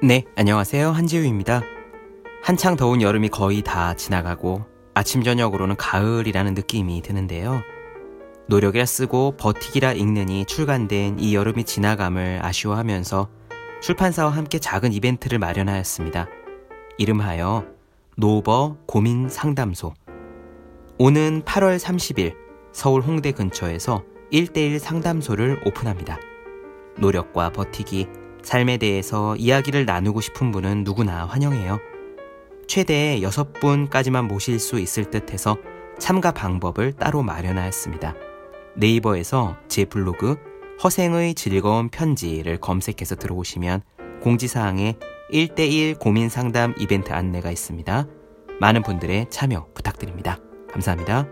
네, 안녕하세요. 한지우입니다. 한창 더운 여름이 거의 다 지나가고 아침 저녁으로는 가을이라는 느낌이 드는데요. 노력이라 쓰고 버티기라 읽느니 출간된 이 여름이 지나감을 아쉬워하면서 출판사와 함께 작은 이벤트를 마련하였습니다. 이름하여 노버 고민 상담소. 오는 8월 30일 서울 홍대 근처에서 1대1 상담소를 오픈합니다. 노력과 버티기, 삶에 대해서 이야기를 나누고 싶은 분은 누구나 환영해요. 최대 6분까지만 모실 수 있을 듯 해서 참가 방법을 따로 마련하였습니다. 네이버에서 제 블로그 허생의 즐거운 편지를 검색해서 들어오시면 공지사항에 1대1 고민 상담 이벤트 안내가 있습니다. 많은 분들의 참여 부탁드립니다. 감사합니다.